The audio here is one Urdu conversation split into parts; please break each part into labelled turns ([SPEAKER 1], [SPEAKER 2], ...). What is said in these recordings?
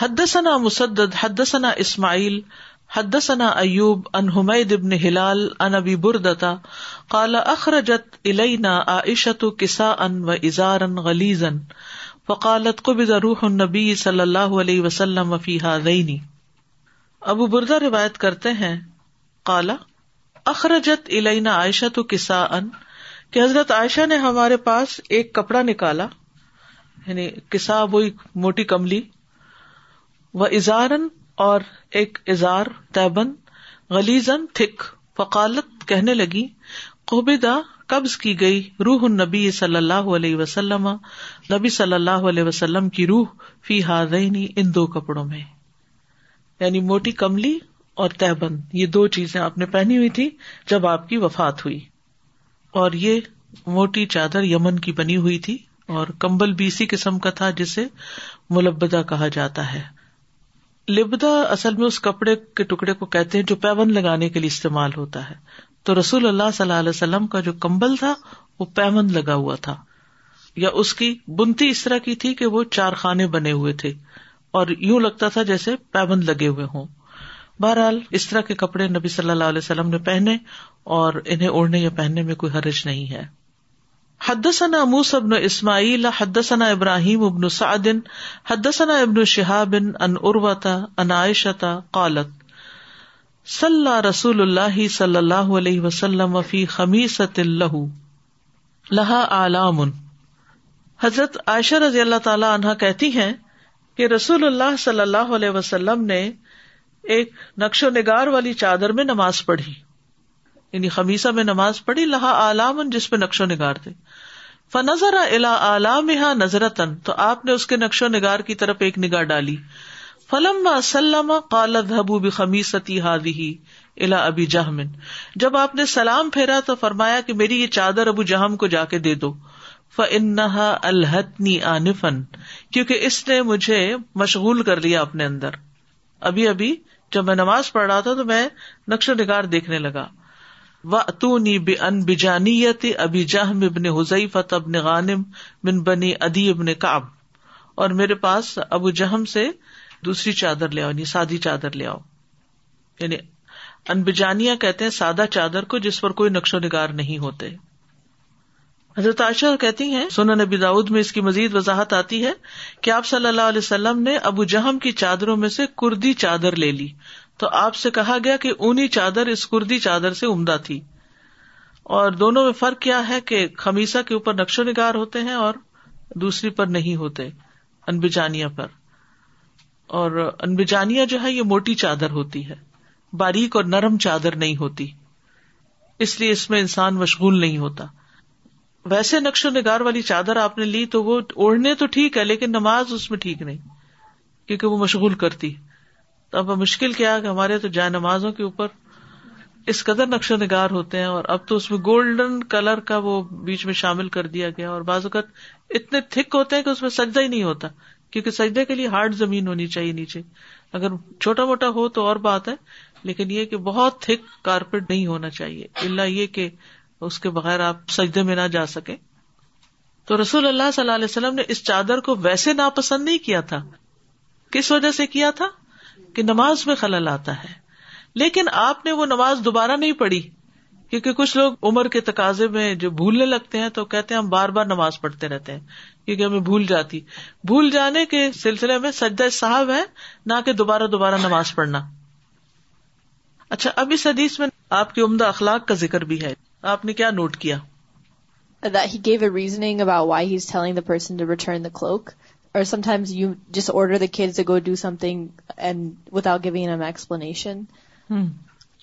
[SPEAKER 1] حدثنا مسدد، حدثنا اسماعیل، حدثنا ایوب ان حمید ابن ہلال ان ابی بردتا قال اخرجت الینا عائشة کساء و ازارا غلیظا، فقالت قبض روح النبی صلی اللہ علیہ وسلم فی هذین ابو بردا روایت کرتے ہیں کالا اخرجت الینا عائشة کساء، کہ حضرت عائشہ نے ہمارے پاس ایک کپڑا نکالا یعنی کسا وہی موٹی کملی و ازارن اور ایک ازار تیبن غلیزن تھک فقالت کہنے لگی قبیدا قبض کی گئی روح النبی صلی اللہ علیہ وسلم، نبی صلی اللہ علیہ وسلم کی روح فی ہارنی ان دو کپڑوں میں۔ یعنی موٹی کملی اور تہبند یہ دو چیزیں آپ نے پہنی ہوئی تھی جب آپ کی وفات ہوئی۔ اور یہ موٹی چادر یمن کی بنی ہوئی تھی اور کمبل بھی اسی قسم کا تھا جسے ملبدہ کہا جاتا ہے۔ لبدا اصل میں اس کپڑے کے ٹکڑے کو کہتے ہیں جو پیون لگانے کے لیے استعمال ہوتا ہے۔ تو رسول اللہ صلی اللہ علیہ وسلم کا جو کمبل تھا، وہ پیون لگا ہوا تھا۔ یا اس کی بنتی اس طرح کی تھی کہ وہ چار خانے بنے ہوئے تھے۔ اور یوں لگتا تھا جیسے پیون لگے ہوئے ہوں۔ بہرحال، اس طرح کے کپڑے نبی صلی اللہ علیہ وسلم نے پہنے اور انہیں اوڑھنے یا پہننے میں کوئی حرج نہیں ہے۔ حدثنا موس ابن اسماعیل حدثنا ابراہیم ابن سعد، حدثنا ابن شہاب ان اروتا ان عائشتا قالت صلی رسول اللہ صلی اللہ علیہ وسلم فی خمیست اللہ لہا علام حضرت عائشہ رضی اللہ تعالی عنہ کہتی ہیں کہ رسول اللہ صلی اللہ علیہ وسلم نے ایک نقش و نگار والی چادر میں نماز پڑھی یعنی خمیسا میں نماز پڑھی، لہا علام جس پہ نقش و نگار تھے۔ فنظر الا علام نظرتن تو آپ نے اس کے نقش و نگار کی طرف ایک نگاہ ڈالی۔ فلم سلم قالت حبو بخمیستی ہادی الا ابی جہمن جب آپ نے سلام پھیرا تو فرمایا کہ میری یہ چادر ابو جہم کو جا کے دے دو۔ فنحا الحتنی آنفن کیونکہ اس نے مجھے مشغول کر لیا اپنے اندر۔ ابھی ابھی جب میں نماز پڑھ رہا تھا تو میں نقش و نگار دیکھنے لگا۔ و اتونی بے ان بجانیت ابی جہم ابن حزیفت ابن غانم بن بنی ادی ابن کاب اور میرے پاس ابو جہم سے دوسری چادر لے آؤ یعنی سادی چادر لے آؤ۔ یعنی انبجانیا کہتے ہیں سادہ چادر کو جس پر کوئی نقش و نگار نہیں ہوتے۔ حضرت عائشہ کہتی ہیں سونا نبی داود میں اس کی مزید وضاحت آتی ہے کہ آپ صلی اللہ علیہ وسلم نے ابو جہم کی چادروں میں سے کردی چادر لے لی۔ تو آپ سے کہا گیا کہ اونی چادر اس کردی چادر سے عمدہ تھی۔ اور دونوں میں فرق کیا ہے کہ خمیسا کے اوپر نقش و نگار ہوتے ہیں اور دوسری پر نہیں ہوتے انبجانیا پر۔ اور انبجانیا جو ہے، یہ موٹی چادر ہوتی ہے۔ باریک اور نرم چادر نہیں ہوتی۔ اس لیے اس میں انسان مشغول نہیں ہوتا۔ ویسے نقش و نگار والی چادر آپ نے لی تو وہ اوڑھنے تو ٹھیک ہے، لیکن نماز اس میں ٹھیک نہیں، کیونکہ وہ مشغول کرتی۔ تو اب مشکل کیا کہ ہمارے تو جائے نمازوں کے اوپر اس قدر نقش و نگار ہوتے ہیں اور اب تو اس میں گولڈن کلر کا وہ بیچ میں شامل کر دیا گیا اور بعض اوقات اتنے تھک ہوتے ہیں کہ اس میں سجدہ ہی نہیں ہوتا کیونکہ سجدے کے لیے ہارڈ زمین ہونی چاہیے نیچے۔ اگر چھوٹا موٹا ہو تو اور بات ہے، لیکن یہ کہ بہت تھک کارپیٹ نہیں ہونا چاہیے۔ اللہ یہ کہ اس کے بغیر آپ سجدے میں نہ جا سکے تو رسول اللہ صلی اللہ علیہ وسلم نے اس چادر کو ویسے ناپسند نہیں کیا تھا۔ کس وجہ سے کیا تھا؟ کہ نماز میں خلل آتا ہے۔ لیکن آپ نے وہ نماز دوبارہ نہیں پڑھی، کیونکہ کچھ لوگ عمر کے تقاضے میں جو بھولنے لگتے ہیں تو کہتے ہیں ہم بار بار نماز پڑھتے رہتے ہیں، کیونکہ ہمیں بھول جاتی۔ بھول جانے کے سلسلے میں سجدہ صاحب ہے نہ کہ دوبارہ دوبارہ نماز پڑھنا۔ اچھا اب اس حدیث میں آپ کے عمدہ اخلاق کا ذکر بھی ہے۔ آپ نے کیا نوٹ کیا؟
[SPEAKER 2] Raising why he is the person to return the clock times you just order the کھیل go do something and without giving an explanation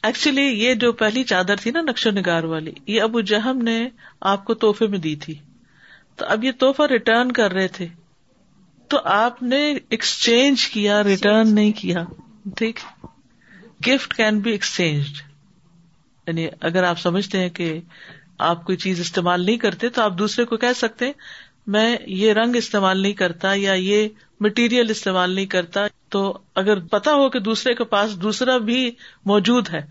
[SPEAKER 1] actually یہ جو پہلی چادر تھی نا نقش و نگار والی، یہ ابو جہم نے آپ کو توحفے میں دی تھی۔ تو اب یہ توحفہ ریٹرن کر رہے تھے۔ تو آپ نے ایکسچینج کیا ریٹرن نہیں کیا۔ ٹھیک۔ گفٹ کین بی ایکسچینج یعنی اگر آپ سمجھتے ہیں کہ آپ کوئی چیز استعمال نہیں کرتے تو آپ دوسرے کو کہہ سکتے میں یہ رنگ استعمال نہیں کرتا یا یہ مٹیریل استعمال نہیں کرتا، تو اگر پتا ہو کہ دوسرے کے پاس دوسرا بھی موجود ہے،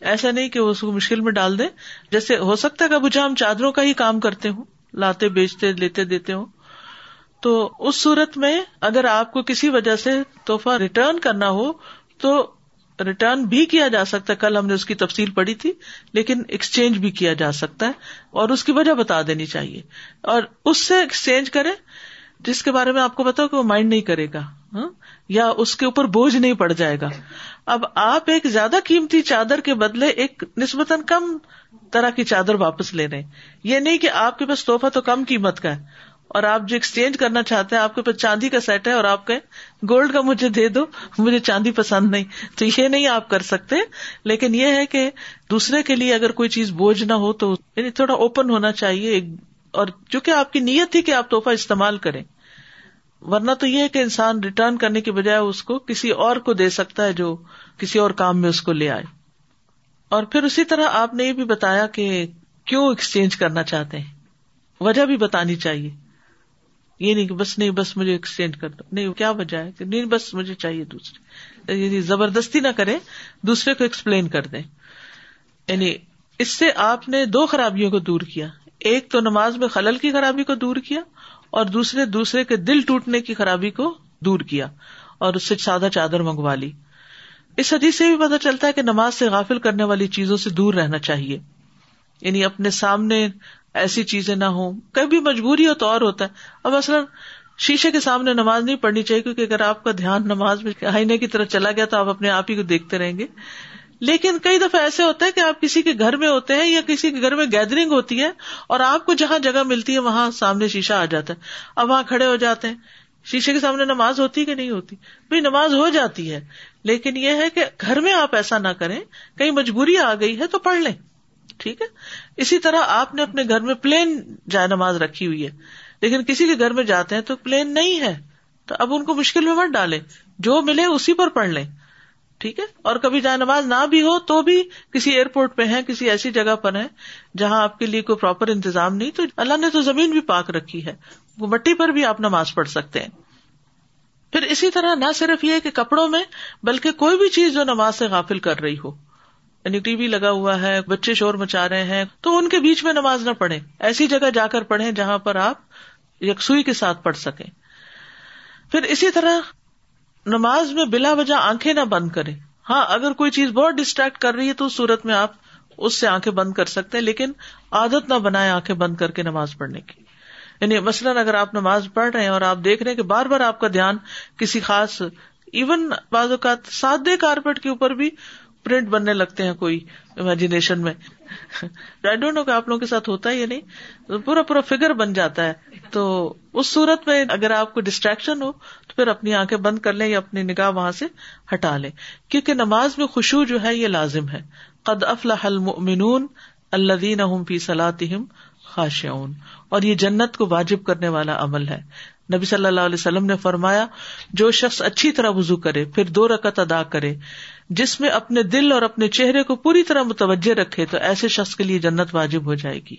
[SPEAKER 1] ایسا نہیں کہ وہ اس کو مشکل میں ڈال دے۔ جیسے ہو سکتا ہے کہ ابو ہم چادروں کا ہی کام کرتے ہوں، لاتے، بیچتے، لیتے، دیتے ہوں، تو اس صورت میں اگر آپ کو کسی وجہ سے تحفہ ریٹرن کرنا ہو، تو ریٹرن بھی کیا جا سکتا ہے، کل ہم نے اس کی تفصیل پڑھی تھی، لیکن ایکسچینج بھی کیا جا سکتا ہے، اور اس کی وجہ بتا دینی چاہیے۔ اور اس سے ایکسچینج کرے جس کے بارے میں آپ کو بتا کہ وہ مائنڈ نہیں کرے گا ہاں؟ یا اس کے اوپر بوجھ نہیں پڑ جائے گا۔ اب آپ ایک زیادہ قیمتی چادر کے بدلے ایک نسبتاً کم طرح کی چادر واپس لے رہے یہ نہیں کہ آپ کے پاس توحفہ تو کم قیمت کا ہے۔ اور آپ جو ایکسچینج کرنا چاہتے ہیں، آپ کے پاس چاندی کا سیٹ ہے اور آپ کہ گولڈ کا مجھے دے دو، مجھے چاندی پسند نہیں۔ تو یہ نہیں آپ کر سکتے۔ لیکن یہ ہے کہ دوسرے کے لیے اگر کوئی چیز بوجھ نہ ہو تو یعنی تھوڑا اوپن ہونا چاہیے۔ اور چونکہ آپ کی نیت تھی کہ آپ توحفہ استعمال کریں، ورنہ تو یہ ہے کہ انسان ریٹرن کرنے کی بجائے اس کو کسی اور کو دے سکتا ہے جو کسی اور کام میں اس کو لے آئے۔ اور پھر اسی طرح آپ نے یہ بھی بتایا کہ کیوں ایکسچینج کرنا چاہتے ہیں۔ وجہ بھی بتانی چاہیے۔ یہ نہیں کہ بس نہیں، بس مجھے ایکسچینج کر دو۔ نہیں، کیا وجہ ہے کہ نہیں، بس مجھے چاہیے دوسرے۔ یعنی زبردستی نہ کرے دوسرے کو ایکسپلین کر دیں۔ یعنی اس سے آپ نے دو خرابیوں کو دور کیا۔ ایک تو نماز میں خلل کی خرابی کو دور کیا اور دوسرے دوسرے کے دل ٹوٹنے کی خرابی کو دور کیا اور اس سے سادہ چادر منگوا لی۔ اس حدیث سے بھی پتا چلتا ہے کہ نماز سے غافل کرنے والی چیزوں سے دور رہنا چاہیے۔ یعنی اپنے سامنے ایسی چیزیں نہ ہوں۔ کبھی مجبوری ہو تو اور ہوتا ہے۔ اب اصل شیشے کے سامنے نماز نہیں پڑھنی چاہیے کیونکہ اگر آپ کا دھیان نماز میں آئینے کی طرح چلا گیا تو آپ اپنے آپ ہی کو دیکھتے رہیں گے۔ لیکن کئی دفعہ ایسے ہوتا ہے کہ آپ کسی کے گھر میں ہوتے ہیں یا کسی کے گھر میں گیدرنگ ہوتی ہے اور آپ کو جہاں جگہ ملتی ہے وہاں سامنے شیشہ آ جاتا ہے۔ اب وہاں کھڑے ہو جاتے ہیں۔ شیشے کے سامنے نماز ہوتی کہ نہیں ہوتی؟ بھائی نماز ہو جاتی ہے۔ لیکن یہ ہے کہ گھر میں آپ ایسا نہ کریں۔ کہیں مجبوری آ گئی ہے تو پڑھ لیں۔ ٹھیک ہے؟ اسی طرح آپ نے اپنے گھر میں پلین جائے نماز رکھی ہوئی ہے۔ لیکن کسی کے گھر میں جاتے ہیں تو پلین نہیں ہے۔ تو اب ان کو مشکل میں مت ڈالیں۔ جو ملے اسی پر پڑھ لیں۔ ٹھیک ہے؟ اور کبھی جائے نماز نہ بھی ہو تو بھی کسی ایئرپورٹ پہ ہے کسی ایسی جگہ پر ہے جہاں آپ کے لیے کوئی پراپر انتظام نہیں۔ تو اللہ نے تو زمین بھی پاک رکھی ہے۔ وہ مٹی پر بھی آپ نماز پڑھ سکتے ہیں۔ پھر اسی طرح نہ صرف یہ کہ کپڑوں میں بلکہ کوئی بھی چیز جو نماز سے غافل کر رہی ہو۔ یعنی ٹی وی لگا ہوا ہے، بچے شور مچا رہے ہیں، تو ان کے بیچ میں نماز نہ پڑھے ایسی جگہ جا کر پڑھے جہاں پر آپ یکسوئی کے ساتھ پڑھ سکیں۔ پھر اسی طرح نماز میں بلا وجہ آنکھیں نہ بند کرے ہاں اگر کوئی چیز بہت ڈسٹریکٹ کر رہی ہے تو اس صورت میں آپ اس سے آنکھیں بند کر سکتے ہیں، لیکن عادت نہ بنائے آنکھیں بند کر کے نماز پڑھنے کی۔ یعنی مثلاً اگر آپ نماز پڑھ رہے ہیں اور آپ دیکھ رہے ہیں کہ بار بار آپ کا دھیان کسی خاص ایون بعض اوقات سادے کارپیٹ کے اوپر بھی پرنٹ بننے لگتے ہیں کوئی امیجنیشن میں۔ آئی ڈونٹ نو کہ آپ لوگوں کے ساتھ ہوتا ہے یا نہیں۔ پورا پورا فگر بن جاتا ہے۔ تو اس صورت میں اگر آپ کو ڈسٹریکشن ہو، تو پھر اپنی آنکھیں بند کر لیں یا اپنی نگاہ وہاں سے ہٹا لیں۔ کیونکہ نماز میں خوشبو جو ہے، یہ لازم ہے۔ قد افلاح المؤمنون الذین هم فی صلاتهم خاشعون۔ اور یہ جنت کو واجب کرنے والا عمل ہے۔ نبی صلی اللہ علیہ وسلم نے فرمایا، جو شخص اچھی طرح وزو کرے، پھر دو رکت ادا کرے، جس میں اپنے دل اور اپنے چہرے کو پوری طرح متوجہ رکھے، تو ایسے شخص کے لیے جنت واجب ہو جائے گی۔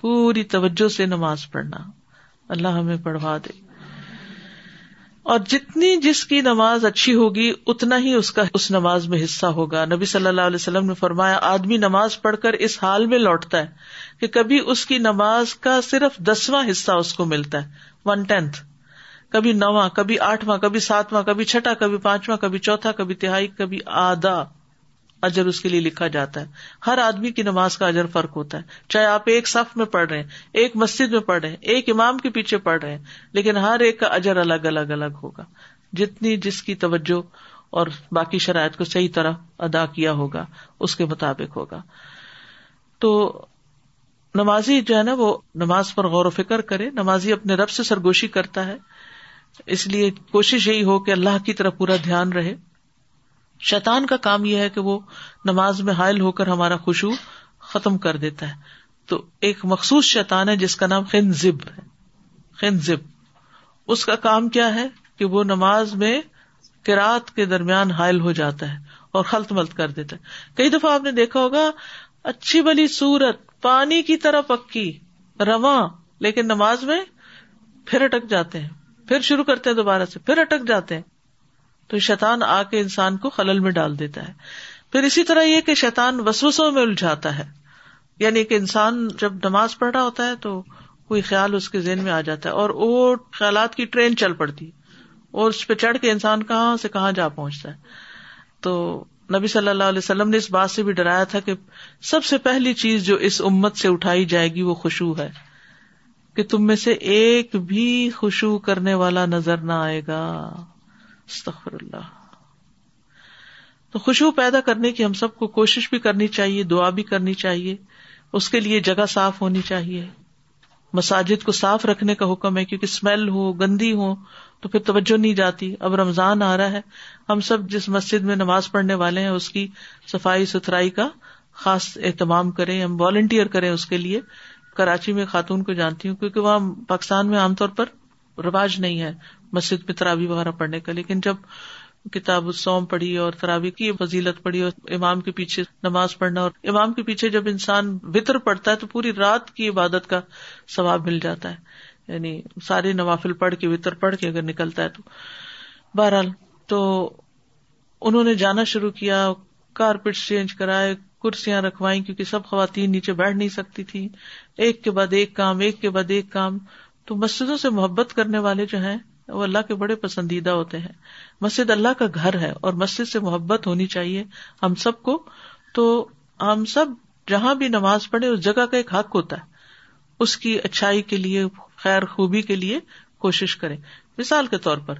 [SPEAKER 1] پوری توجہ سے نماز پڑھنا۔ اللہ ہمیں پڑھوا دے۔ اور جتنی جس کی نماز اچھی ہوگی، اتنا ہی اس کا اس نماز میں حصہ ہوگا۔ نبی صلی اللہ علیہ وسلم نے فرمایا، آدمی نماز پڑھ کر اس حال میں لوٹتا ہے کہ کبھی اس کی نماز کا صرف دسواں حصہ اس کو ملتا ہے۔ ون ٹینتھ کبھی نواں، کبھی آٹھواں، کبھی ساتواں، کبھی چھٹا، کبھی پانچواں، کبھی چوتھا، کبھی تہائی، کبھی آدھا اجر اس کے لیے لکھا جاتا ہے۔ ہر آدمی کی نماز کا اجر فرق ہوتا ہے۔ چاہے آپ ایک صف میں پڑھ رہے ہیں، ایک مسجد میں پڑھ رہے ہیں، ایک امام کے پیچھے پڑھ رہے ہیں، لیکن ہر ایک کا اجر الگ الگ الگ ہوگا۔ جتنی جس کی توجہ اور باقی شرائط کو صحیح طرح ادا کیا ہوگا، اس کے مطابق ہوگا۔ تو نمازی جو ہے نا وہ نماز پر غور و فکر کرے، نمازی اپنے رب سے سرگوشی کرتا ہے۔ اس لیے کوشش یہی ہو کہ اللہ کی طرف پورا دھیان رہے۔ شیطان کا کام یہ ہے کہ وہ نماز میں حائل ہو کر ہمارا خوشبو ختم کر دیتا ہے۔ تو ایک مخصوص شیطان ہے جس کا نام خن زب ہے۔ خن زب اس کا کام کیا ہے کہ وہ نماز میں کراط کے درمیان حائل ہو جاتا ہے اور خلط ملت کر دیتا ہے۔ کئی دفعہ آپ نے دیکھا ہوگا، اچھی بلی سورت پانی کی طرح پکی، رواں، لیکن نماز میں پھر اٹک جاتے ہیں۔ پھر شروع کرتے ہیں دوبارہ سے، پھر اٹک جاتے ہیں۔ تو شیطان آ کے انسان کو خلل میں ڈال دیتا ہے۔ پھر اسی طرح یہ کہ شیطان وسوسوں میں الجھاتا ہے۔ یعنی کہ انسان جب نماز پڑھ رہا ہوتا ہے تو کوئی خیال اس کے ذہن میں آ جاتا ہے اور وہ خیالات کی ٹرین چل پڑتی۔ اور اس پہ چڑھ کے انسان کہاں سے کہاں جا پہنچتا ہے۔ تو نبی صلی اللہ علیہ وسلم نے اس بات سے بھی ڈرایا تھا کہ سب سے پہلی چیز جو اس امت سے اٹھائی جائے گی وہ خوشبو ہے کہ تم میں سے ایک بھی خوشبو کرنے والا نظر نہ آئے گا۔ استغفر اللہ۔ تو خوشبو پیدا کرنے کی ہم سب کو کوشش بھی کرنی چاہیے، دعا بھی کرنی چاہیے۔ اس کے لیے جگہ صاف ہونی چاہیے۔ مساجد کو صاف رکھنے کا حکم ہے کیونکہ اسمیل ہو، گندی ہو تو پھر توجہ نہیں جاتی۔ اب رمضان آ رہا ہے۔ ہم سب جس مسجد میں نماز پڑھنے والے ہیں، اس کی صفائی ستھرائی کا خاص اہتمام کریں۔ ہم والنٹیئر کریں اس کے لیے۔ کراچی میں خاتون کو جانتی ہوں، کیونکہ وہاں پاکستان میں عام طور پر رواج نہیں ہے مسجد میں تراوی وغیرہ پڑھنے کا۔ لیکن جب کتاب السوم پڑھی اور تراوی کی فضیلت پڑھی اور امام کے پیچھے نماز پڑھنا اور امام کے پیچھے جب انسان وطر پڑتا ہے تو پوری رات کی عبادت کا ثواب مل جاتا ہے۔ یعنی سارے نوافل پڑھ کے وطر پڑھ کے اگر نکلتا ہے تو۔ بہرحال، تو انہوں نے جانا شروع کیا، کارپیٹ چینج کرائے، کرسیاں رکھوائی کیونکہ سب خواتین نیچے بیٹھ نہیں سکتی تھی ایک کے بعد ایک کام، ایک کے بعد ایک کام۔ تو مسجدوں سے محبت کرنے والے جو ہیں، وہ اللہ کے بڑے پسندیدہ ہوتے ہیں۔ مسجد اللہ کا گھر ہے اور مسجد سے محبت ہونی چاہیے ہم سب کو۔ تو ہم سب جہاں بھی نماز پڑھے اس جگہ کا ایک حق ہوتا ہے۔ اس کی اچھائی کے لیے، خیر خوبی کے لیے کوشش کرے مثال کے طور پر،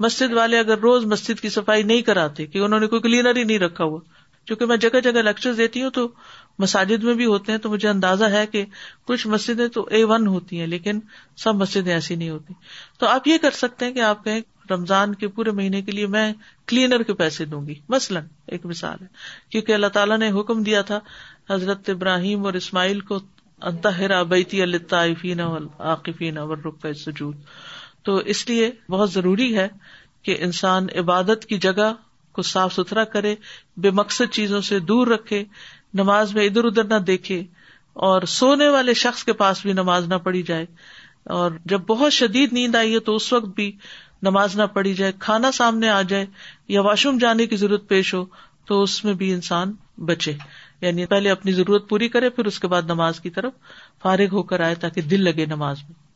[SPEAKER 1] مسجد والے اگر روز مسجد کی صفائی نہیں کراتے، کہ انہوں نے کوئی کلینر ہی نہیں رکھا ہوا کیونکہ میں جگہ جگہ لیکچر دیتی ہوں، تو مساجد میں بھی ہوتے ہیں، تو مجھے اندازہ ہے کہ کچھ مسجدیں تو اے ون ہوتی ہیں، لیکن سب مسجدیں ایسی نہیں ہوتی۔ تو آپ یہ کر سکتے ہیں کہ آپ کہیں رمضان کے پورے مہینے کے لیے میں کلینر کے پیسے دوں گی۔ مثلاً ایک مثال ہے، کیونکہ اللہ تعالیٰ نے حکم دیا تھا، حضرت ابراہیم اور اسماعیل کو انتہرا بیتی الطافین عاقفین اور رک سجود۔ تو اس لیے بہت ضروری ہے کہ انسان عبادت کی جگہ کو صاف ستھرا کرے، بے مقصد چیزوں سے دور رکھے، نماز میں ادھر ادھر نہ دیکھے، اور سونے والے شخص کے پاس بھی نماز نہ پڑھی جائے۔ اور جب بہت شدید نیند آئی ہے تو اس وقت بھی نماز نہ پڑھی جائے، کھانا سامنے آ جائے یا واش روم جانے کی ضرورت پیش ہو تو اس میں بھی انسان بچے۔ یعنی پہلے اپنی ضرورت پوری کرے، پھر اس کے بعد نماز کی طرف فارغ ہو کر آئے تاکہ دل لگے نماز میں۔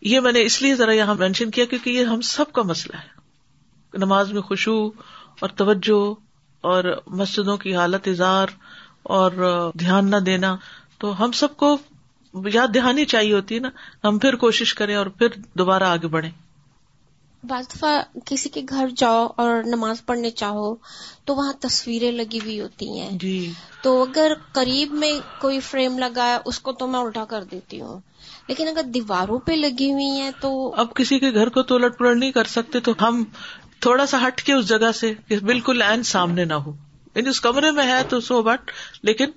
[SPEAKER 1] یہ میں نے اس لیے ذرا یہاں مینشن کیا کیونکہ یہ ہم سب کا مسئلہ ہے۔ نماز میں خوشبو اور توجہ اور مسجدوں کی حالت اظہار اور دھیان نہ دینا، تو ہم سب کو یاد دہانی چاہیے ہوتی ہے نا۔ ہم پھر کوشش کریں اور پھر دوبارہ آگے بڑھیں۔
[SPEAKER 3] بعض دفعہ کسی کے گھر جاؤ اور نماز پڑھنے چاہو تو وہاں تصویریں لگی ہوئی ہوتی ہیں۔
[SPEAKER 1] جی۔
[SPEAKER 3] تو اگر قریب میں کوئی فریم لگا ہے اس کو تو میں الٹا کر دیتی ہوں۔ لیکن اگر دیواروں پہ لگی ہوئی ہیں تو
[SPEAKER 1] اب کسی کے گھر کو تو الٹ پلٹ نہیں کر سکتے تو ہم تھوڑا سا ہٹ کے اس جگہ سے بالکل این سامنے نہ ہو۔ یعنی اس کمرے میں ہے تو سو بٹ لیکن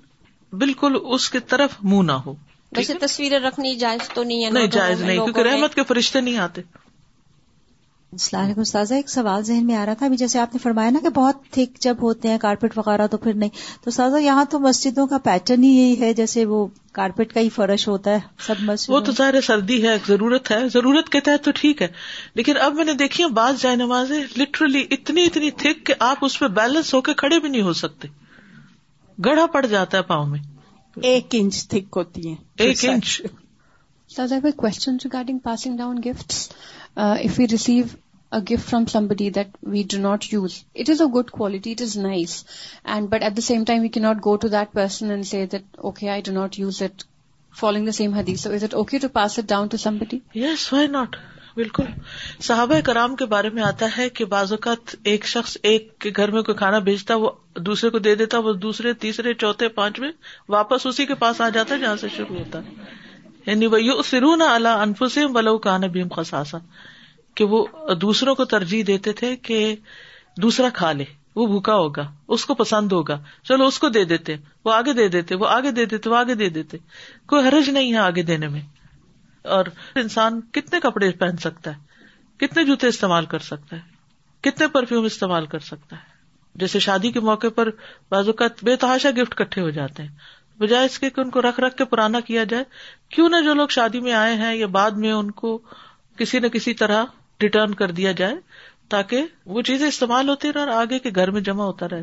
[SPEAKER 1] بالکل اس کی طرف منہ نہ ہو۔
[SPEAKER 3] ویسے تصویریں رکھنی جائز تو نہیں ہے
[SPEAKER 1] نہیں جائز نہیں کیونکہ رحمت کے فرشتے نہیں آتے۔
[SPEAKER 4] السلام علیکم استاذہ ایک سوال ذہن میں آ رہا تھا۔ ابھی جیسے آپ نے فرمایا نا کہ بہت تھک جب ہوتے ہیں کارپیٹ وغیرہ تو پھر نہیں۔ تو استاذہ یہاں تو مسجدوں کا پیٹرن ہی یہی ہے جیسے وہ کارپیٹ کا ہی فرش ہوتا ہے سب مسجد
[SPEAKER 1] وہ تو ظاہر سردی ہے ضرورت ہے۔ ضرورت کے تحت تو ٹھیک ہے۔ لیکن اب میں نے دیکھی بعض جائے نماز لٹرلی اتنی اتنی تھک کہ آپ اس پہ بیلنس ہو کے کھڑے بھی نہیں ہو سکتے۔ گڑھا پڑ جاتا ہے پاؤں میں۔
[SPEAKER 5] ایک انچ تھک ہوتی ہے
[SPEAKER 1] ایک انچ۔
[SPEAKER 6] ساز have a question regarding passing down gifts if you receive a gift from somebody that we do not use it is a good quality it is nice and but at the same time we can not go to that person and say that okay I do not use it following the same ہدی so is it okay to pass it
[SPEAKER 1] down to somebody yes why not بالکل صحابہ کرام کے بارے میں آتا ہے کہ بعض اوقات ایک شخص ایک کے گھر میں کوئی کھانا بھیجتا وہ دوسرے کو دے دیتا وہ دوسرے تیسرے چوتھے پانچویں واپس اسی کے پاس آ جاتا جہاں سے شروع ہوتا ہے یعنی وہ یو سرون اللہ انفسم ولو کان بھیم خساسا کہ وہ دوسروں کو ترجیح دیتے تھے کہ دوسرا کھا لے، وہ بھوکا ہوگا، اس کو پسند ہوگا، چلو اس کو دے دیتے، وہ آگے دے دیتے، وہ آگے دے دیتے، وہ آگے دے دیتے، کوئی حرج نہیں ہے آگے دینے میں۔ اور انسان کتنے کپڑے پہن سکتا ہے، کتنے جوتے استعمال کر سکتا ہے، کتنے پرفیوم استعمال کر سکتا ہے۔ جیسے شادی کے موقع پر بازو کا بے تحاشا گفٹ کٹھے ہو جاتے ہیں۔ بجائے اس کے ان کو رکھ رکھ کے پرانا کیا جائے کیوں نہ جو لوگ شادی میں آئے ہیں یا بعد میں ان کو کسی نہ کسی طرح ریٹرن کر دیا جائے تاکہ وہ چیزیں استعمال ہوتی رہے اور آگے کے گھر میں جمع ہوتا رہے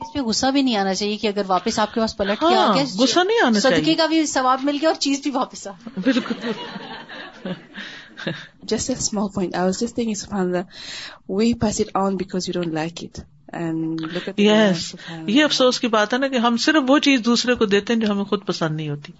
[SPEAKER 4] اس میں غصہ بھی نہیں آنا چاہیے کہ اگر واپس آپ کے پاس پلٹ کے
[SPEAKER 1] ہاں
[SPEAKER 4] آ گیا
[SPEAKER 1] غصہ نہیں آنا
[SPEAKER 4] صدقے
[SPEAKER 1] چاہیے
[SPEAKER 4] کا بھی ثواب مل گیا اور چیز بھی واپس آ
[SPEAKER 1] بالکل
[SPEAKER 5] Just a small point. I was just thinking, subhanAllah, we pass it on because we don't like it. And look at the
[SPEAKER 1] yes
[SPEAKER 5] subhanAllah.
[SPEAKER 1] یہ افسوس کی بات ہے نا کہ ہم صرف وہ چیز دوسرے کو دیتے ہیں جو ہمیں خود پسند نہیں ہوتی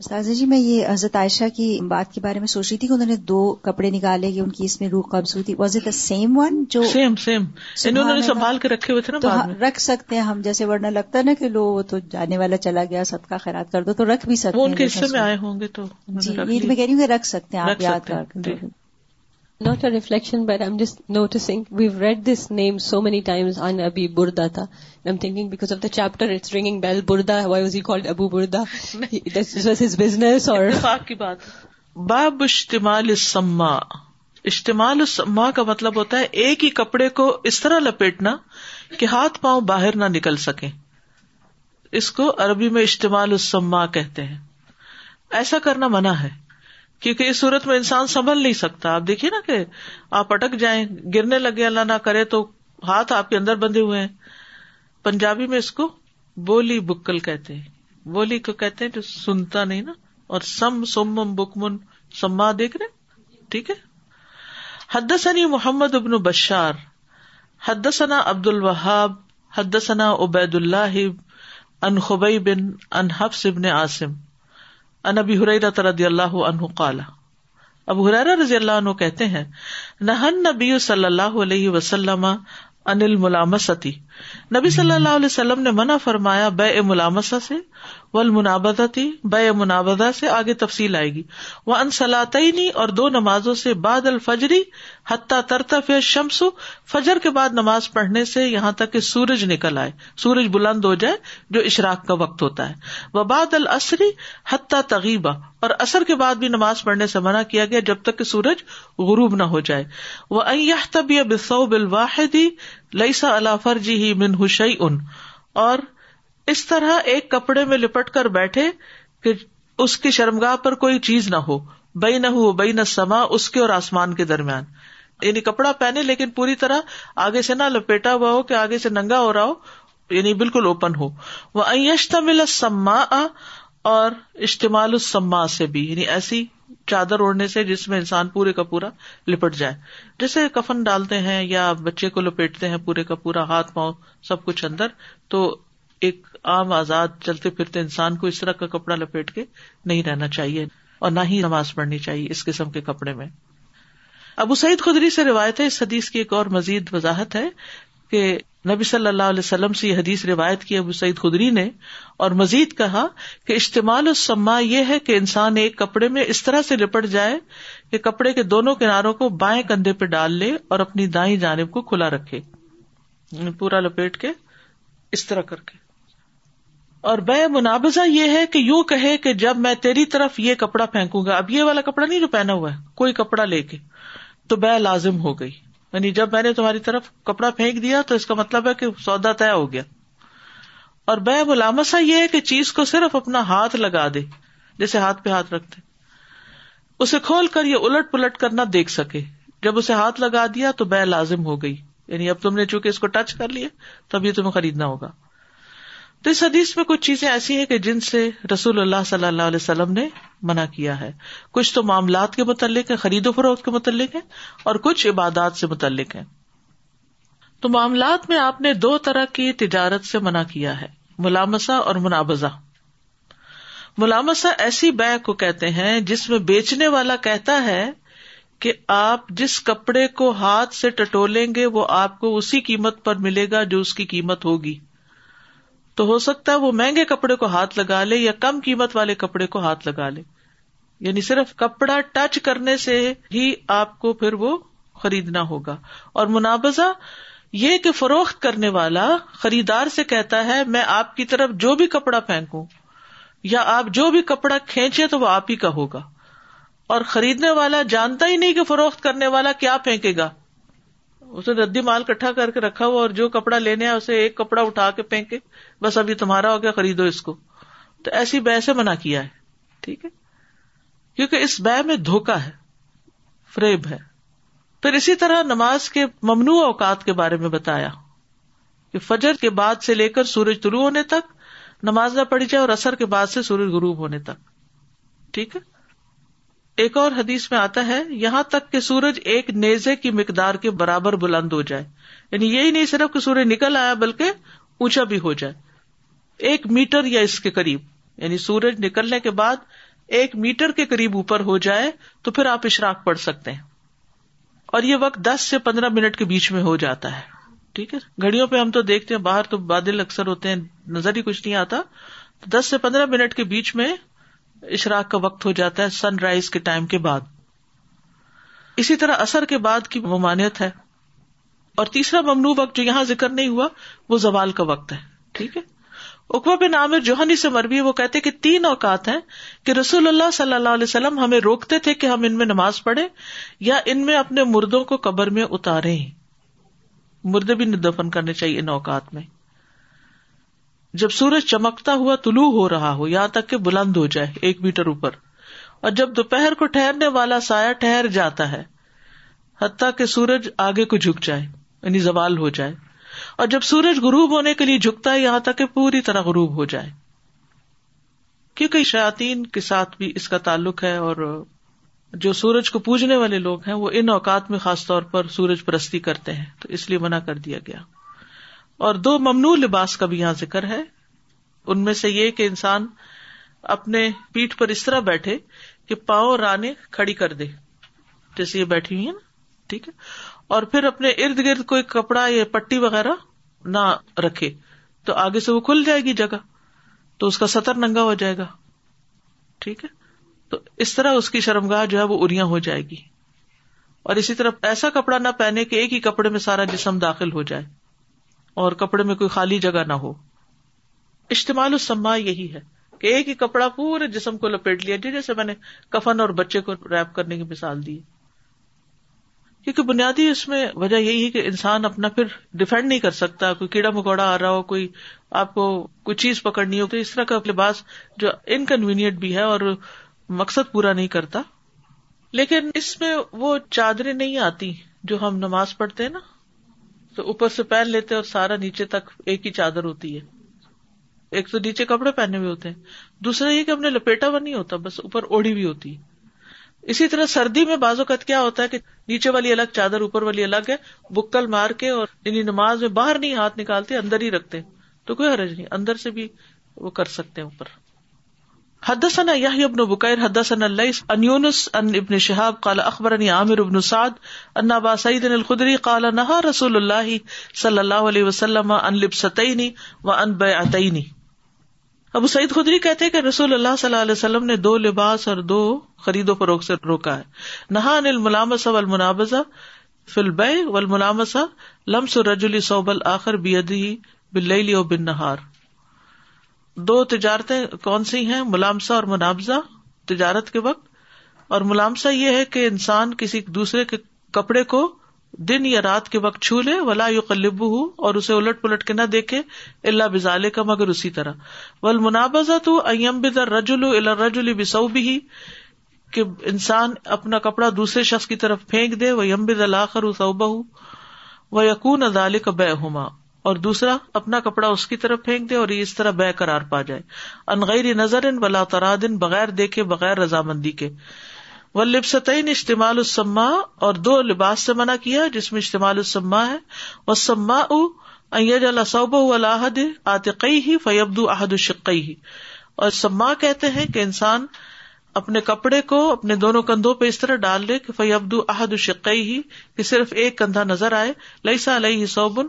[SPEAKER 4] استاذہ جی میں یہ حضرت عائشہ کی بات کے بارے میں سوچ رہی تھی کہ انہوں نے دو کپڑے نکالے کہ ان کی اس میں روح قبض ہوئی تھی۔ واز اٹ سیم ون جو
[SPEAKER 1] سیم سیم انہوں نے۔ سنبھال کے رکھے ہوئے تھے نا
[SPEAKER 4] تو ہاں، رکھ سکتے ہیں ہم جیسے ورنہ لگتا ہے نا کہ لو وہ تو جانے والا چلا گیا صدقہ خیرات کر دو تو رکھ بھی سکتے ہیں
[SPEAKER 1] ان کے حصے میں آئے ہوں گے تو
[SPEAKER 4] جی۔ میں کہہ رہی ہوں کہ رکھ سکتے ہیں آپ یاد کر
[SPEAKER 7] not a reflection but I'm just noticing we read this name so many times on Abi Burda تھا I'm thinking because of the chapter it's ringing bell Burda why was he called Abu
[SPEAKER 1] Burda business اور باب اشتمال اشتمال اما کا مطلب ہوتا ہے ایک ہی کپڑے کو اس طرح لپیٹنا کہ ہاتھ پاؤں باہر نہ نکل سکے اس کو عربی میں اشتمال اما کہتے ہیں ایسا کرنا منع ہے کیونکہ اس صورت میں انسان سنبھل نہیں سکتا۔ آپ دیکھیے نا کہ آپ اٹک جائیں، گرنے لگے اللہ نہ کرے تو ہاتھ آپ کے اندر بندھے ہوئے ہیں۔ پنجابی میں اس کو بولی بکل کہتے ہیں۔ بولی کو کہتے ہیں جو سنتا نہیں نا۔ اور سم سمم بکمن، سما دیکھ رہے ٹھیک ہے؟ حدثني محمد ابن بشار، حدثنا عبد الوهاب حدثنا عبید اللہ ان خبئی بن ان حفص ابن عاصم۔ ان ابی حریرہ رضی اللہ عنہ قال، ابو حریرہ رضی اللہ عنہ کہتے ہیں نہن نبی صلی اللہ علیہ وسلم ان الملامستی۔ نبی صلی اللہ علیہ وسلم نے منع فرمایا، بے ملامسہ سے والمنابذتی بے منابذہ سے آگے تفصیل آئے گی۔ وہ ان سلاطینی اور دو نمازوں سے بعد الفجری حتیٰ ترتف شمس فجر کے بعد نماز پڑھنے سے یہاں تک کہ سورج نکل آئے۔ سورج بلند ہو جائے، جو اشراق کا وقت ہوتا ہے۔ وہ بعد العصری حتیٰ تغیبہ اور اثر کے بعد بھی نماز پڑھنے سے منع کیا گیا جب تک کہ سورج غروب نہ ہو جائے۔ وہ طب بصوب الواحدی لئیسا اللہ فرجی ہی من حشی ان اور اس طرح ایک کپڑے میں لپٹ کر بیٹھے کہ اس کی شرمگاہ پر کوئی چیز نہ ہو۔ بئی نہ ہو بئی نہ سما اس کے اور آسمان کے درمیان۔ یعنی کپڑا پہنے لیکن پوری طرح آگے سے نہ لپیٹا ہوا ہو کہ آگے سے ننگا ہو رہا ہو یعنی بالکل اوپن ہو۔ وہ ایشتمل سما اور اشتمال السما سے بھی یعنی ایسی چادر اوڑھنے سے جس میں انسان پورے کا پورا لپٹ جائے۔ جیسے کفن ڈالتے ہیں یا بچے کو لپیٹتے ہیں پورے کا پورا، ہاتھ، پاؤں، سب کچھ اندر، تو ایک عام آزاد چلتے پھرتے انسان کو اس طرح کا کپڑا لپیٹ کے نہیں رہنا چاہیے اور نہ ہی نماز پڑھنی چاہیے اس قسم کے کپڑے میں۔ ابو سعید خدری سے روایت ہے، اس حدیث کی ایک اور مزید وضاحت ہے کہ نبی صلی اللہ علیہ وسلم سے یہ حدیث روایت کی ابو سعید خدری نے اور مزید کہا کہ استعمال السما یہ ہے کہ انسان ایک کپڑے میں اس طرح سے لپٹ جائے کہ کپڑے کے دونوں کناروں کو بائیں کندھے پہ ڈال لے اور اپنی دائیں جانب کو کھلا رکھے یعنی پورا لپیٹ کے اس طرح کر کے۔ اور بے منابزہ یہ ہے کہ یوں کہے کہ جب میں تیری طرف یہ کپڑا پھینکوں گا، اب یہ والا کپڑا نہیں جو پہنا ہوا ہے، کوئی کپڑا لے کے، تو بے لازم ہو گئی۔ یعنی جب میں نے تمہاری طرف کپڑا پھینک دیا تو اس کا مطلب ہے کہ سودا طے ہو گیا۔ اور بے ملامسا یہ ہے کہ چیز کو صرف اپنا ہاتھ لگا دے، جیسے ہاتھ پہ ہاتھ رکھتے اسے کھول کر یہ الٹ پلٹ کرنا دیکھ سکے۔ جب اسے ہاتھ لگا دیا تو بے لازم ہو گئی۔ یعنی اب تم نے چونکہ اس کو ٹچ کر لیا تو اب یہ تمہیں خریدنا ہوگا۔ تو اس حدیث میں کچھ چیزیں ایسی ہیں کہ جن سے رسول اللہ صلی اللہ علیہ وسلم نے منع کیا ہے۔ کچھ تو معاملات کے متعلق ہے خرید و فروخت کے متعلق ہے اور کچھ عبادات سے متعلق ہے تو معاملات میں آپ نے دو طرح کی تجارت سے منع کیا ہے ملامسا اور منابزہ۔ ملامسا ایسی بے کو کہتے ہیں جس میں بیچنے والا کہتا ہے کہ آپ جس کپڑے کو ہاتھ سے ٹٹولیں گے وہ آپ کو اسی قیمت پر ملے گا جو اس کی قیمت ہوگی۔ تو ہو سکتا ہے وہ مہنگے کپڑے کو ہاتھ لگا لے یا کم قیمت والے کپڑے کو ہاتھ لگا لے۔ یعنی صرف کپڑا ٹچ کرنے سے ہی آپ کو پھر وہ خریدنا ہوگا۔ اور منابزہ یہ کہ فروخت کرنے والا خریدار سے کہتا ہے، میں آپ کی طرف جو بھی کپڑا پھینکوں یا آپ جو بھی کپڑا کھینچے تو وہ آپ ہی کا ہوگا۔ اور خریدنے والا جانتا ہی نہیں کہ فروخت کرنے والا کیا پھینکے گا۔ اسے ردی مال کٹھا کر کے رکھا ہوا اور جو کپڑا لینے اسے ایک کپڑا اٹھا کے پھینکے بس ابھی تمہارا ہو گیا، خریدو اس کو۔ تو ایسی بے سے منع کیا ہے۔ ٹھیک ہے؟ کیونکہ اس بے میں دھوکا ہے، فریب ہے۔ پھر اسی طرح نماز کے ممنوع اوقات کے بارے میں بتایا کہ فجر کے بعد سے لے کر سورج طلوع ہونے تک نماز نہ پڑی جائے اور اثر کے بعد سے سورج غروب ہونے تک۔ ٹھیک ہے؟ ایک اور حدیث میں آتا ہے، یہاں تک کہ سورج ایک نیزے کی مقدار کے برابر بلند ہو جائے۔ یعنی یہی نہیں صرف کہ سورج نکل آیا، بلکہ اونچا بھی ہو جائے۔ ایک میٹر یا اس کے قریب۔ یعنی سورج نکلنے کے بعد ایک میٹر کے قریب اوپر ہو جائے تو پھر آپ اشراق پڑھ سکتے ہیں۔ اور یہ وقت دس سے پندرہ منٹ کے بیچ میں ہو جاتا ہے۔ ٹھیک ہے؟ گھڑیوں پہ ہم تو دیکھتے ہیں، باہر تو بادل اکثر ہوتے ہیں، نظر ہی کچھ نہیں آتا۔ دس سے پندرہ منٹ کے بیچ میں اشراق کا وقت ہو جاتا ہے سن رائز کے ٹائم کے بعد۔ اسی طرح اثر کے بعد کی ممانعت ہے۔ اور تیسرا ممنوع وقت جو یہاں ذکر نہیں ہوا، وہ زوال کا وقت ہے۔ ٹھیک ہے؟ اکبا بن عامر جوہنی سے مربی وہ کہتے کہ تین اوقات ہیں کہ رسول اللہ صلی اللہ علیہ وسلم ہمیں روکتے تھے کہ ہم ان میں نماز پڑھے یا ان میں اپنے مردوں کو قبر میں اتارے مردے بھی دفن کرنے چاہیے ان اوقات میں۔ جب سورج چمکتا ہوا طلوع ہو رہا ہو، یہاں تک کہ بلند ہو جائے ایک میٹر اوپر، اور جب دوپہر کو ٹھہرنے والا سایہ ٹھہر جاتا ہے، حتیٰ کہ سورج آگے کو جھک جائے یعنی زوال ہو جائے، اور جب سورج غروب ہونے کے لیے جھکتا ہے، یہاں تک کہ پوری طرح غروب ہو جائے۔ کیونکہ شاطین کے ساتھ بھی اس کا تعلق ہے، اور جو سورج کو پوجنے والے لوگ ہیں، وہ ان اوقات میں خاص طور پر سورج پرستی کرتے ہیں، تو اس لیے منع کر دیا گیا۔ اور دو ممنوع لباس کا بھی یہاں ذکر ہے۔ ان میں سے یہ کہ انسان اپنے پیٹ پر اس طرح بیٹھے کہ پاؤں رانے کھڑی کر دے۔ جیسے یہ بیٹھی ہوئی ہے نا، ٹھیک ہے۔ اور پھر اپنے ارد گرد کوئی کپڑا یا پٹی وغیرہ نہ رکھے، تو آگے سے وہ کھل جائے گی جگہ، تو اس کا سطر ننگا ہو جائے گا۔ ٹھیک ہے۔ تو اس طرح اس کی شرمگاہ جو ہے وہ اریا ہو جائے گی۔ اور اسی طرح ایسا کپڑا نہ پہنے کہ ایک ہی کپڑے میں سارا جسم داخل ہو جائے۔ اور کپڑے میں کوئی خالی جگہ نہ ہو۔ استعمال السما یہی ہے کہ ایک ہی کپڑا پورے جسم کو لپیٹ لیا۔ جی، جیسے میں نے کفن اور بچے کو ریپ کرنے کی مثال دی۔ کیونکہ بنیادی اس میں وجہ یہی ہے کہ انسان اپنا پھر ڈیفینڈ نہیں کر سکتا۔ کوئی کیڑا مکوڑا آ رہا ہو، کوئی آپ کو کوئی چیز پکڑنی ہو، تو اس طرح کا لباس جو انکنوینئنٹ بھی ہے اور مقصد پورا نہیں کرتا۔ لیکن اس میں وہ چادریں نہیں آتی جو ہم نماز پڑھتے ہیں نا۔ تو اوپر سے پہن لیتے اور سارا نیچے تک ایک ہی چادر ہوتی ہے۔ ایک تو نیچے کپڑے پہنے ہوئے ہوتے ہیں۔ دوسرا یہ کہ ہم نے لپیٹا ہوا نہیں ہوتا، بس اوپر اوڑی بھی ہوتی۔ ہے اسی طرح سردی میں بازو قت کیا ہوتا ہے کہ نیچے والی الگ چادر، اوپر والی الگ ہے، بکل مار کے اور یعنی نماز میں باہر نہیں ہاتھ نکالتے، اندر ہی رکھتے۔ تو کوئی حرج نہیں، اندر سے بھی وہ کر سکتے اوپر۔ حدثنا يحيى بن بكير حدثنا الليث ان يونس ان ابن شهاب قال اخبرني عامر بن سعد، ان ابا سعيد الخدري قال نهى رسول الله صلى الله عليه وسلم عن لبستين وعن بيعتين ابو سعید خدری کہتے کہ رسول اللہ صلی اللہ علیہ وسلم نے دو لباس اور دو خرید و فروخت سے روکا ہے۔ نہا انل ملامس والمنابزہ فی البیع والملامسہ لمس رجلی صوب الاخر بیدی باللیل و بالنہار۔ دو تجارتیں کون سی ہیں؟ ملامسا اور منابزہ تجارت کے وقت۔ اور ملامسا یہ ہے کہ انسان کسی دوسرے کے کپڑے کو دن یا رات کے وقت چھو لے، ولا یو قلب ہو اور اسے الٹ پلٹ کے نہ دیکھے اللہ بزالے کا مگر اسی طرح۔ ول منابزہ تو ائم بدر رجول رجول بسو بھی کہ انسان اپنا کپڑا دوسرے شخص کی طرف پھینک دے وہ یم بد الآخر صوبہ وہ یقون ادال کا بے ہوما اور دوسرا، اپنا کپڑا اس کی طرف پھینک دے اور اس طرح بے قرار پا جائے۔ انغیر نظر ان ولا ترادن، بغیر دیکھے، بغیر رضامندی کے۔ وہ لبستین استعمال السما اور دو لباس سے منع کیا، جس میں استعمال السما ہے۔ وہ سما صوب الحد آتقئی ہی فیبد احد الشقی ہی اور سما کہتے ہیں کہ انسان اپنے کپڑے کو اپنے دونوں کندھوں پہ اس طرح ڈال لے کہ فیبد احد الشقی ہی کہ صرف ایک کندھا نظر آئے لئیسا علیہ صوبن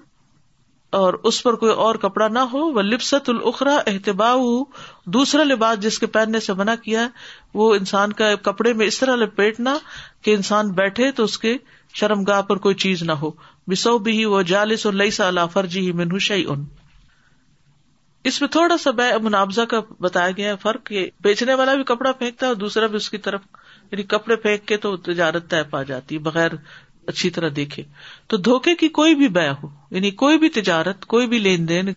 [SPEAKER 1] اور اس پر کوئی اور کپڑا نہ ہو وہ لبست الخرا احتبا ہو دوسرا لباس جس کے پہننے سے منع کیا وہ انسان کا کپڑے میں اس طرح لپیٹنا کہ انسان بیٹھے تو اس کے شرم گاہ پر کوئی چیز نہ ہو۔ بسو بھی وہ جالس اور لئی سال فرجی ہی منہ شعی ان اس میں تھوڑا سا بے مناوضہ کا بتایا گیا فرق، کہ بیچنے والا بھی کپڑا پھینکتا ہے اور دوسرا بھی اس کی طرف یعنی کپڑے پھینک کے تو تجارت طے پا جاتی بغیر اچھی طرح دیکھے تو دھوکے کی کوئی بھی بے ہو یعنی کوئی بھی تجارت، کوئی بھی لین دین،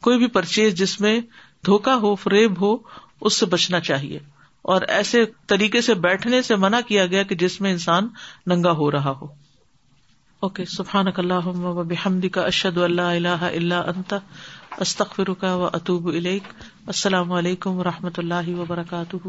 [SPEAKER 1] کوئی بھی پرچیز جس میں دھوکا ہو، فریب ہو، اس سے بچنا چاہیے۔ اور ایسے طریقے سے بیٹھنے سے منع کیا گیا کہ جس میں انسان ننگا ہو رہا ہو۔ اوکے سبحان اللہ بحمد کا اشد اللہ اللہ اللہ انت استخر کا و اطوب السلام علیکم و رحمۃ اللہ وبرکاتہ۔